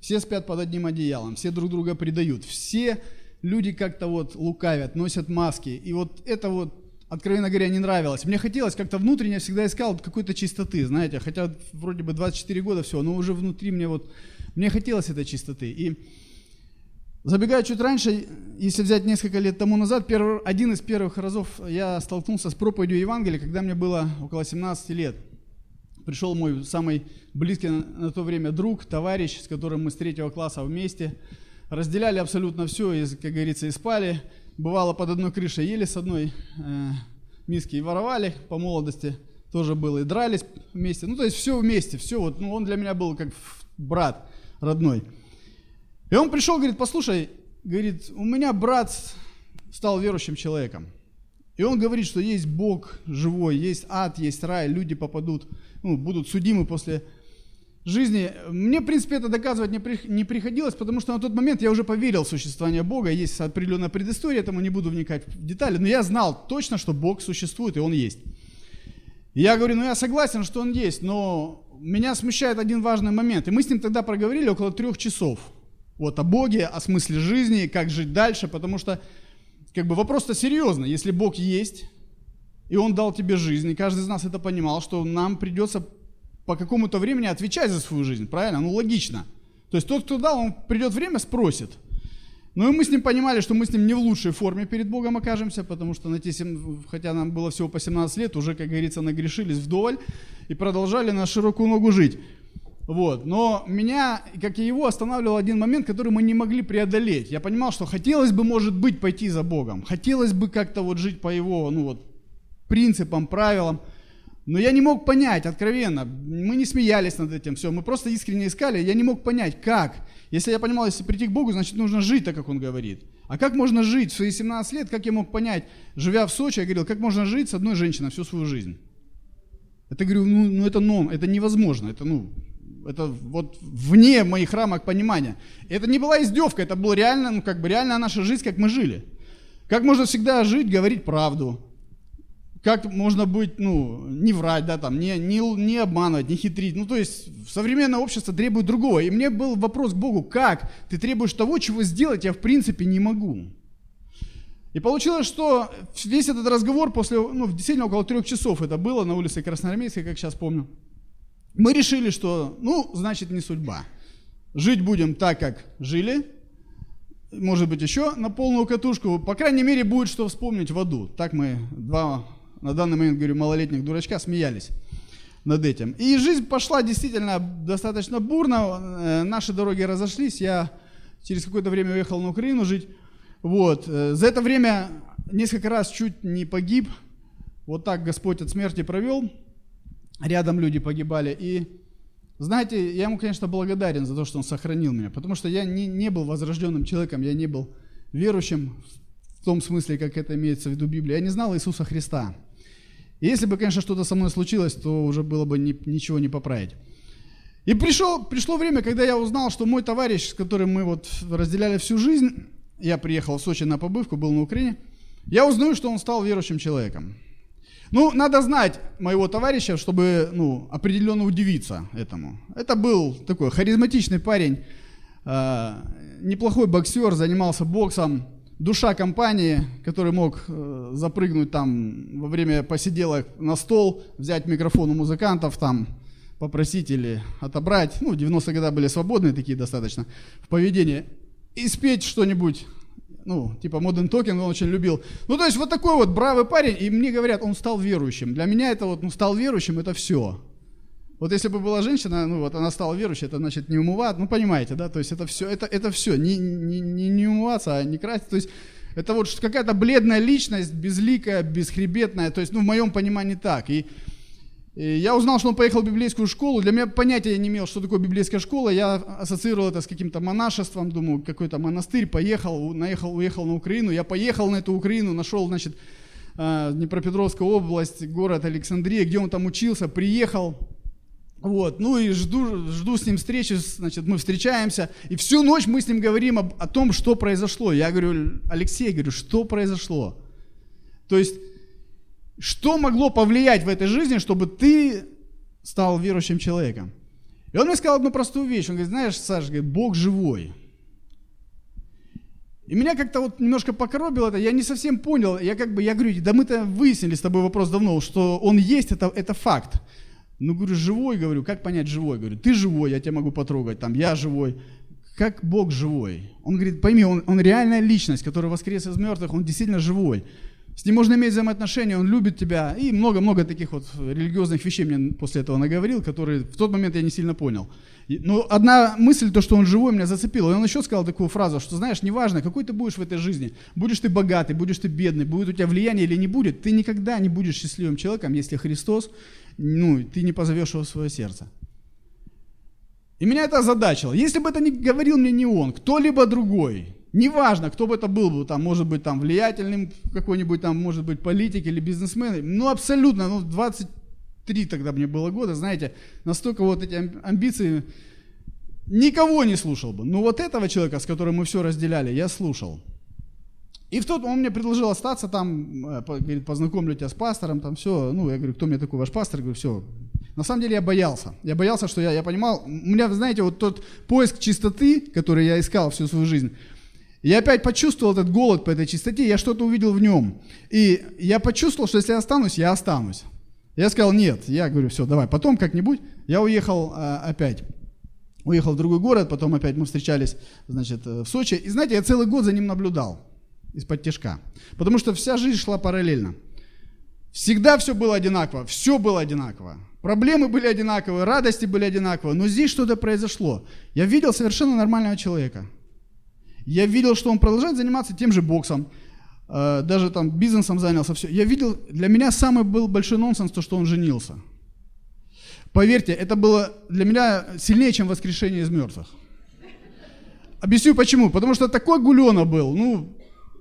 Все спят под одним одеялом, все друг друга предают, все люди как-то вот лукавят, носят маски. И вот это вот, откровенно говоря, не нравилось. Мне хотелось как-то внутренне, всегда искал какой-то чистоты, знаете, хотя вроде бы 24 года все, но уже внутри мне вот, мне хотелось этой чистоты. И Забегая чуть раньше, если взять несколько лет тому назад, первый, один из первых разов я столкнулся с проповедью Евангелия, когда мне было около 17 лет пришел мой самый близкий на то время друг, товарищ, с которым мы с третьего класса вместе. Разделяли абсолютно все, и, как говорится, и спали. Бывало, под одной крышей ели с одной э, миски и воровали по молодости. Тоже было, и дрались вместе. Ну, то есть все вместе, все. Вот, ну, он для меня был как брат родной. И он пришел, говорит, послушай, говорит, у меня брат стал верующим человеком. И он говорит, что есть Бог живой, есть ад, есть рай, люди попадут, ну, будут судимы после жизни. Мне, в принципе, это доказывать не, при, не приходилось, потому что на тот момент я уже поверил в существование Бога, есть определенная предыстория, этому не буду вникать в детали, но я знал точно, что Бог существует, и Он есть. И я говорю, ну я согласен, что Он есть, но меня смущает один важный момент. И мы с ним тогда проговорили около трех часов. Вот о Боге, о смысле жизни, как жить дальше, потому что как бы вопрос-то серьезный. Если Бог есть, и Он дал тебе жизнь, и каждый из нас это понимал, что нам придется по какому-то времени отвечать за свою жизнь, правильно? Ну, логично. То есть тот, кто дал, он придет время, спросит. Ну и мы с ним понимали, что мы с ним не в лучшей форме перед Богом окажемся, потому что на те 7, хотя нам было всего по 17 лет, уже, как говорится, нагрешились вдоволь и продолжали на широкую ногу жить. Вот. Но меня, как и его, останавливал один момент, который мы не могли преодолеть. Я понимал, что хотелось бы, может быть, пойти за Богом. Хотелось бы как-то вот жить по его ну вот, принципам, правилам. Но я не мог понять, откровенно, мы не смеялись над этим, все, мы просто искренне искали, я не мог понять, как. Если я понимал, если прийти к Богу, значит нужно жить так, как Он говорит. А как можно жить в свои 17 лет, как я мог понять, живя в Сочи, я говорил, как можно жить с одной женщиной всю свою жизнь? Это, говорю, ну, ну это нон, это невозможно, это, ну, это вот вне моих рамок понимания. Это не была издевка, это была реально, ну, как бы реальная наша жизнь, как мы жили. Как можно всегда жить, говорить правду. Как можно быть, ну, не врать, да, там, не, не, не обманывать, не хитрить. Ну, то есть, современное общество требует другого. И мне был вопрос к Богу, как ты требуешь того, чего сделать я в принципе не могу. И получилось, что весь этот разговор после, ну, действительно около трех часов это было на улице Красноармейской, как сейчас помню. Мы решили, что, ну, значит, не судьба. Жить будем так, как жили, может быть, еще на полную катушку. По крайней мере, будет что вспомнить в аду. Так мы, два, на данный момент, говорю, малолетних дурачка, смеялись над этим. И жизнь пошла действительно достаточно бурно. Э, наши дороги разошлись. Я через какое-то время уехал на Украину жить. Вот. Э, за это время несколько раз чуть не погиб. Вот так Господь от смерти провел рядом люди погибали. И знаете, я ему, конечно, благодарен за то, что он сохранил меня, потому что я не, не был возрожденным человеком, я не был верующим в том смысле, как это имеется в виду Библия. Я не знал Иисуса Христа. И если бы, конечно, что-то со мной случилось, то уже было бы ни, ничего не поправить. И пришел, пришло время, когда я узнал, что мой товарищ, с которым мы вот разделяли всю жизнь, я приехал в Сочи на побывку, был на Украине, я узнаю, что он стал верующим человеком. Ну, надо знать моего товарища, чтобы ну, определенно удивиться этому. Это был такой харизматичный парень, э, неплохой боксер, занимался боксом, душа компании, который мог э, запрыгнуть там во время посиделок на стол, взять микрофон у музыкантов там, попросить или отобрать. Ну, 90-е годы были свободные такие достаточно в поведении. И спеть что-нибудь ну, типа Modern Talking он очень любил. Ну, то есть вот такой вот бравый парень, и мне говорят, он стал верующим. Для меня это вот, ну, стал верующим, это все. Вот если бы была женщина, ну вот она стала верующей, это значит не умывать, ну понимаете, да, то есть это все, это, это все, не, не, не, не умываться, а не красить, то есть это вот какая-то бледная личность, безликая, бесхребетная, то есть, ну в моем понимании так. И и я узнал, что он поехал в библейскую школу. Для меня понятия не имел, что такое библейская школа. Я ассоциировал это с каким-то монашеством. Думаю, какой-то монастырь. Поехал, наехал, уехал на Украину. Я поехал на эту Украину, нашел, значит, а, Днепропетровская область, город Александрия, где он там учился. Приехал, вот, ну и жду, жду с ним встречи, значит, мы встречаемся, и всю ночь мы с ним говорим об, о том, что произошло. Я говорю, Алексей, говорю, что произошло? То есть что могло повлиять в этой жизни, чтобы ты стал верующим человеком? И он мне сказал одну простую вещь. Он говорит, знаешь, Саша, говорит, Бог живой. И меня как-то вот немножко покоробило это, я не совсем понял, я как бы, я говорю, да мы-то выяснили с тобой вопрос давно, что он есть, это, это факт. Ну, говорю, живой, говорю, как понять живой? Говорю, ты живой, я тебя могу потрогать, там, я живой. Как Бог живой? Он говорит, пойми, он, он реальная личность, которая воскрес из мертвых, он действительно живой. С ним можно иметь взаимоотношения, он любит тебя. И много-много таких вот религиозных вещей мне после этого наговорил, которые в тот момент я не сильно понял. Но одна мысль, то, что он живой, меня зацепила. И он еще сказал такую фразу, что знаешь, неважно, какой ты будешь в этой жизни, будешь ты богатый, будешь ты бедный, будет у тебя влияние или не будет, ты никогда не будешь счастливым человеком, если Христос, ну, ты не позовешь его в свое сердце. И меня это озадачило. Если бы это не говорил мне не он, кто-либо другой, неважно, кто бы это был, бы, там, может быть, там, влиятельным какой-нибудь, там, может быть, политик или бизнесмен, ну, абсолютно, ну, 23 тогда мне было года, знаете, настолько вот эти амбиции, никого не слушал бы. Но вот этого человека, с которым мы все разделяли, я слушал. И в тот он мне предложил остаться там, э, говорит, познакомлю тебя с пастором, там все. Ну, я говорю, кто мне такой ваш пастор? Я говорю, все. На самом деле я боялся. Я боялся, что я, я понимал, у меня, знаете, вот тот поиск чистоты, который я искал всю свою жизнь, я опять почувствовал этот голод по этой чистоте, я что-то увидел в нем. И я почувствовал, что если я останусь, я останусь. Я сказал, нет, я говорю, все, давай, потом как-нибудь. Я уехал а, опять. Уехал в другой город, потом опять мы встречались, значит, э, в Сочи. И знаете, я целый год за ним наблюдал из-под тяжка. Потому что вся жизнь шла параллельно. Всегда все было одинаково, все было одинаково. Проблемы были одинаковые, радости были одинаковые, но здесь что-то произошло. Я видел совершенно нормального человека. Я видел, что он продолжает заниматься тем же боксом, э, даже там бизнесом занялся, все. Я видел, для меня самый был большой нонсенс то, что он женился. Поверьте, это было для меня сильнее, чем воскрешение из мертвых. Объясню почему. Потому что такой гулена был, ну,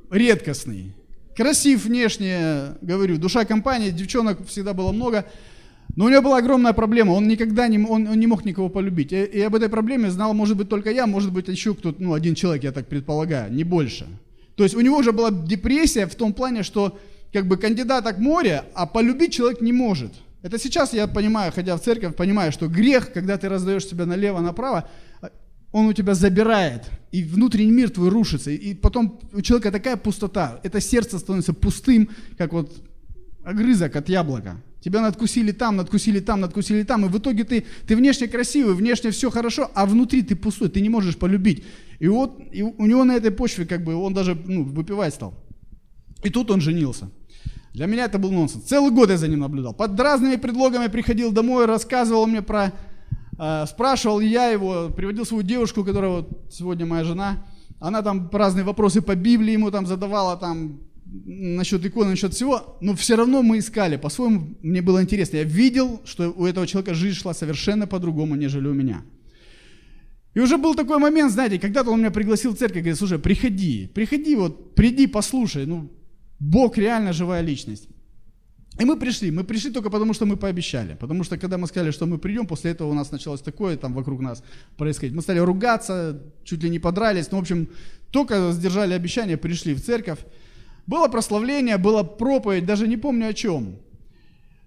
редкостный. Красив внешне, говорю, душа компании, девчонок всегда было много. Но у него была огромная проблема, он никогда не, он, он не мог никого полюбить. И, и об этой проблеме знал, может быть, только я, может быть, еще кто-то, ну, один человек, я так предполагаю, не больше. То есть у него уже была депрессия в том плане, что как бы кандидата к море, а полюбить человек не может. Это сейчас я понимаю, ходя в церковь, понимаю, что грех, когда ты раздаешь себя налево-направо, он у тебя забирает, и внутренний мир твой рушится, и потом у человека такая пустота, это сердце становится пустым, как вот огрызок от яблока. Тебя надкусили там, надкусили там, надкусили там, и в итоге ты, ты внешне красивый, внешне все хорошо, а внутри ты пустой, ты не можешь полюбить. И вот и у него на этой почве как бы он даже ну, выпивать стал. И тут он женился. Для меня это был нонсенс. Целый год я за ним наблюдал. Под разными предлогами приходил домой, рассказывал мне про Э, спрашивал я его, приводил свою девушку, которая вот сегодня моя жена, она там разные вопросы по Библии ему там задавала, там насчет иконы, насчет всего, но все равно мы искали, по-своему мне было интересно. Я видел, что у этого человека жизнь шла совершенно по-другому, нежели у меня. И уже был такой момент, знаете, когда-то он меня пригласил в церковь, говорит, слушай, приходи, приходи, вот, приди, послушай, ну, Бог реально живая личность. И мы пришли. Мы пришли только потому, что мы пообещали. Потому что когда мы сказали, что мы придем, после этого у нас началось такое там вокруг нас происходить. Мы стали ругаться, чуть ли не подрались. Ну, в общем, только сдержали обещание, пришли в церковь. Было прославление, была проповедь, даже не помню о чем.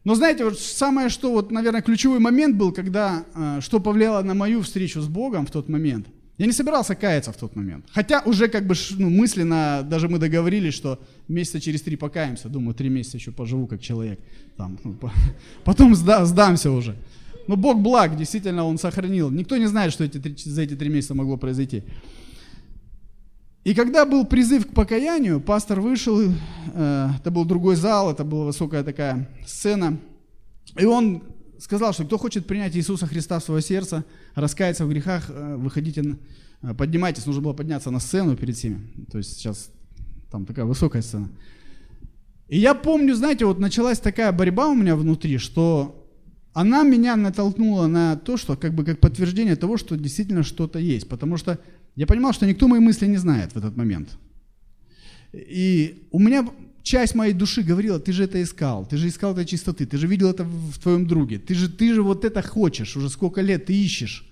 Но знаете, вот самое, что вот, наверное, ключевой момент был, когда, э, что повлияло на мою встречу с Богом в тот момент – я не собирался каяться в тот момент. Хотя уже как бы ну, мысленно, даже мы договорились, что месяца через три покаемся. Думаю, три месяца еще поживу как человек. Там, ну, по, потом сда, сдамся уже. Но Бог благ, действительно, Он сохранил. Никто не знает, что эти, за эти три месяца могло произойти. И когда был призыв к покаянию, пастор вышел, э, это был другой зал, это была высокая такая сцена, и он сказал, что кто хочет принять Иисуса Христа в свое сердце, раскаяться в грехах, э, выходите, э, поднимайтесь. Нужно было подняться на сцену перед всеми. То есть сейчас там такая высокая сцена. И я помню, знаете, вот началась такая борьба у меня внутри, что она меня натолкнула на то, что как бы как подтверждение того, что действительно что-то есть. Потому что я понимал, что никто мои мысли не знает в этот момент. И у меня часть моей души говорила, ты же это искал, ты же искал этой чистоты, ты же видел это в твоем друге, ты же, ты же вот это хочешь, уже сколько лет ты ищешь.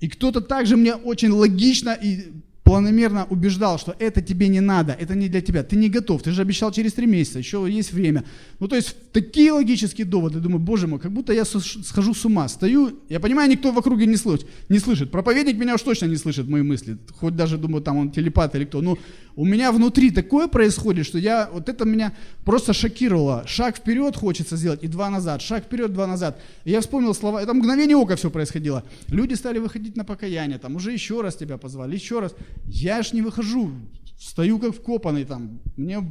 И кто-то также мне очень логично и планомерно убеждал, что это тебе не надо, это не для тебя, ты не готов, ты же обещал через три месяца, еще есть время. Ну, то есть такие логические доводы, думаю, боже мой, как будто я схожу с ума, стою, я понимаю, никто в округе не слышит, не слышит. проповедник меня уж точно не слышит, мои мысли, хоть даже, думаю, там он телепат или кто, но у меня внутри такое происходит, что я, вот это меня просто шокировало, шаг вперед хочется сделать и два назад, шаг вперед, два назад. И я вспомнил слова, это мгновение ока все происходило, люди стали выходить на покаяние, там уже еще раз тебя позвали, еще раз, я ж не выхожу, стою как вкопанный там. Мне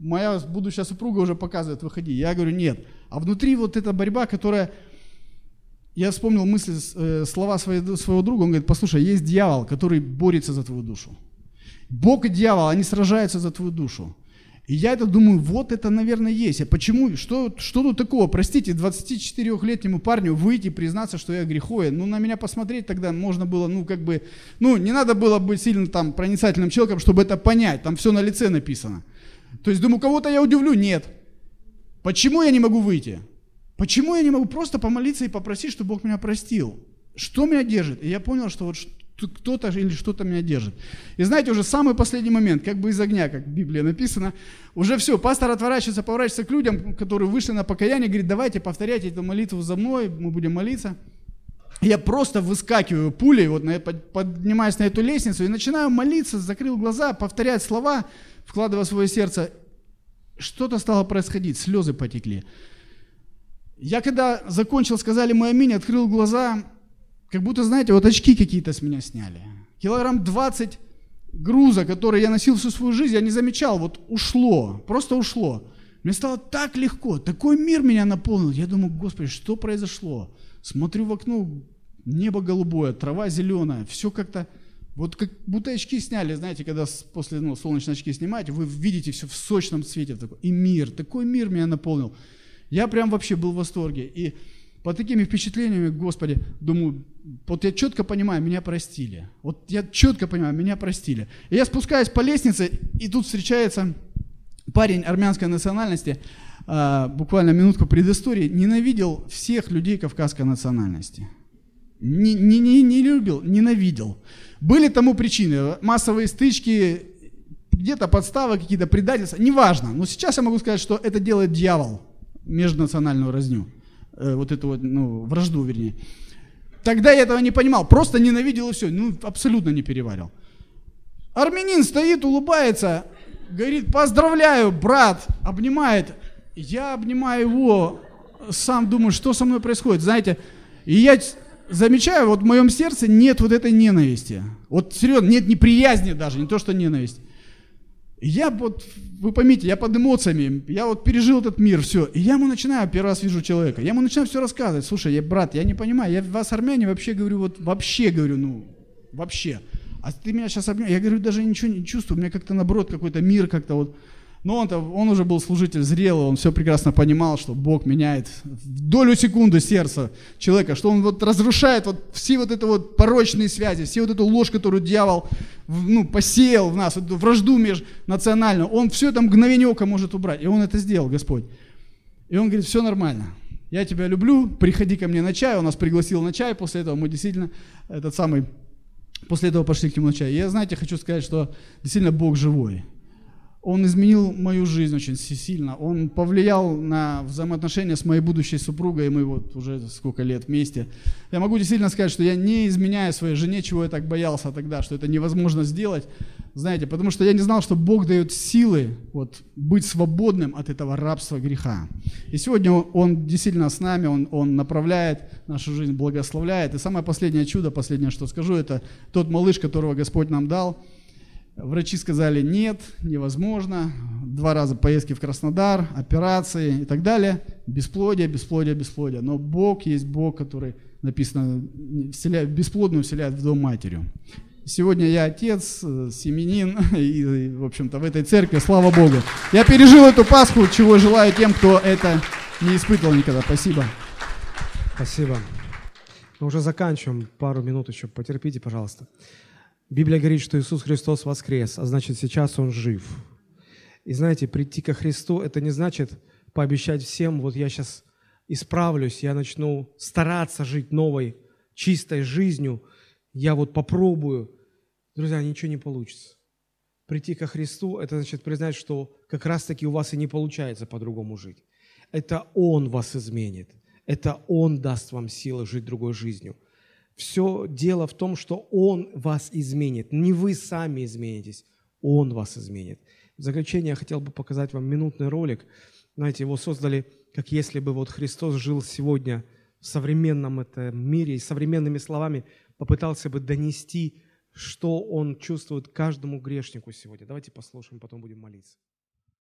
моя будущая супруга уже показывает, выходи. Я говорю, нет. А внутри вот эта борьба, которая... Я вспомнил мысли, э, слова своего, своего друга, он говорит, послушай, есть дьявол, который борется за твою душу. Бог и дьявол, они сражаются за твою душу. И я это думаю, вот это, наверное, есть. А почему, что, что тут такого? Простите, 24-летнему парню выйти признаться, что я греховен. Ну, на меня посмотреть тогда можно было, ну, как бы, ну, не надо было быть сильно там проницательным человеком, чтобы это понять. Там все на лице написано. То есть, думаю, кого-то я удивлю? Нет. Почему я не могу выйти? Почему я не могу просто помолиться и попросить, чтобы Бог меня простил? Что меня держит? И я понял, что вот кто-то или что-то меня держит. И знаете, уже самый последний момент, как бы из огня, как в Библии написано, уже все, пастор отворачивается, поворачивается к людям, которые вышли на покаяние, говорит, давайте повторяйте эту молитву за мной, мы будем молиться. Я просто выскакиваю пулей, вот поднимаюсь на эту лестницу и начинаю молиться, закрыл глаза, повторять слова, вкладывая свое сердце. Что-то стало происходить, слезы потекли. Я когда закончил, сказали мы аминь, открыл глаза, как будто, знаете, вот очки какие-то с меня сняли. Килограмм 20 груза, который я носил всю свою жизнь, я не замечал, вот ушло, просто ушло. Мне стало так легко, такой мир меня наполнил. Я думаю, Господи, что произошло? Смотрю в окно, небо голубое, трава зеленая, все как-то, вот как будто очки сняли, знаете, когда после ну, солнечные очки снимаете, вы видите все в сочном цвете. Такой, и мир, такой мир меня наполнил. Я прям вообще был в восторге. И под такими впечатлениями, Господи, думаю, вот я четко понимаю, меня простили. Вот я четко понимаю, меня простили. И я спускаюсь по лестнице, и тут встречается парень армянской национальности, а, буквально минутку предыстории, ненавидел всех людей кавказской национальности. Не, не, не, не любил, ненавидел. Были тому причины, массовые стычки, где-то подставы, какие-то предательства, неважно. Но сейчас я могу сказать, что это делает дьявол, межнациональную разню. Э, вот эту вот, ну, вражду, вернее. Тогда я этого не понимал, просто ненавидел и все, ну, абсолютно не переварил. Армянин стоит, улыбается, говорит, поздравляю, брат, обнимает. Я обнимаю его, сам думаю, что со мной происходит, знаете. И я замечаю, вот в моем сердце нет вот этой ненависти. Вот серьезно, нет неприязни даже, не то что ненависть. Я вот, вы поймите, я под эмоциями, я вот пережил этот мир, все. И я ему начинаю, первый раз вижу человека, я ему начинаю все рассказывать. Слушай, я, брат, я не понимаю, я вас, армяне, вообще говорю, вот вообще говорю, ну, вообще. А ты меня сейчас обнимаешь, я говорю, даже ничего не чувствую, у меня как-то наоборот какой-то мир как-то вот, но он, он уже был служитель зрелый, он все прекрасно понимал, что Бог меняет в долю секунды сердца человека, что он вот разрушает вот все вот это вот порочные связи, все вот эту ложь, которую дьявол ну, посеял в нас, эту вражду межнациональную, он все это мгновение ока может убрать. И он это сделал, Господь. И он говорит, все нормально, я тебя люблю, приходи ко мне на чай, он нас пригласил на чай, после этого мы действительно этот самый, после этого пошли к нему на чай. Я, знаете, хочу сказать, что действительно Бог живой. Он изменил мою жизнь очень сильно. Он повлиял на взаимоотношения с моей будущей супругой, и мы вот уже сколько лет вместе. Я могу действительно сказать, что я не изменяю своей жене, чего я так боялся тогда, что это невозможно сделать. Знаете, потому что я не знал, что Бог дает силы вот, быть свободным от этого рабства греха. И сегодня Он, действительно с нами, он, он направляет нашу жизнь, благословляет. И самое последнее чудо, последнее, что скажу, это тот малыш, которого Господь нам дал – Врачи сказали нет, невозможно. Два раза поездки в Краснодар, операции и так далее. Бесплодие, бесплодие, бесплодие. Но Бог есть Бог, который написано, вселяет, бесплодную вселяет в дом матерью. Сегодня я отец, семенин, и, в общем-то, в этой церкви, слава Богу. Я пережил эту Пасху, чего желаю тем, кто это не испытывал никогда. Спасибо. Спасибо. Мы уже заканчиваем. Пару минут еще. Потерпите, пожалуйста. Библия говорит, что Иисус Христос воскрес, а значит, сейчас Он жив. И знаете, прийти ко Христу – это не значит пообещать всем, вот я сейчас исправлюсь, я начну стараться жить новой, чистой жизнью, я вот попробую. Друзья, ничего не получится. Прийти ко Христу – это значит признать, что как раз-таки у вас и не получается по-другому жить. Это Он вас изменит. Это Он даст вам силы жить другой жизнью – все дело в том, что Он вас изменит. Не вы сами изменитесь, Он вас изменит. В заключение я хотел бы показать вам минутный ролик. Знаете, его создали, как если бы вот Христос жил сегодня в современном этом мире и современными словами попытался бы донести, что Он чувствует каждому грешнику сегодня. Давайте послушаем, потом будем молиться.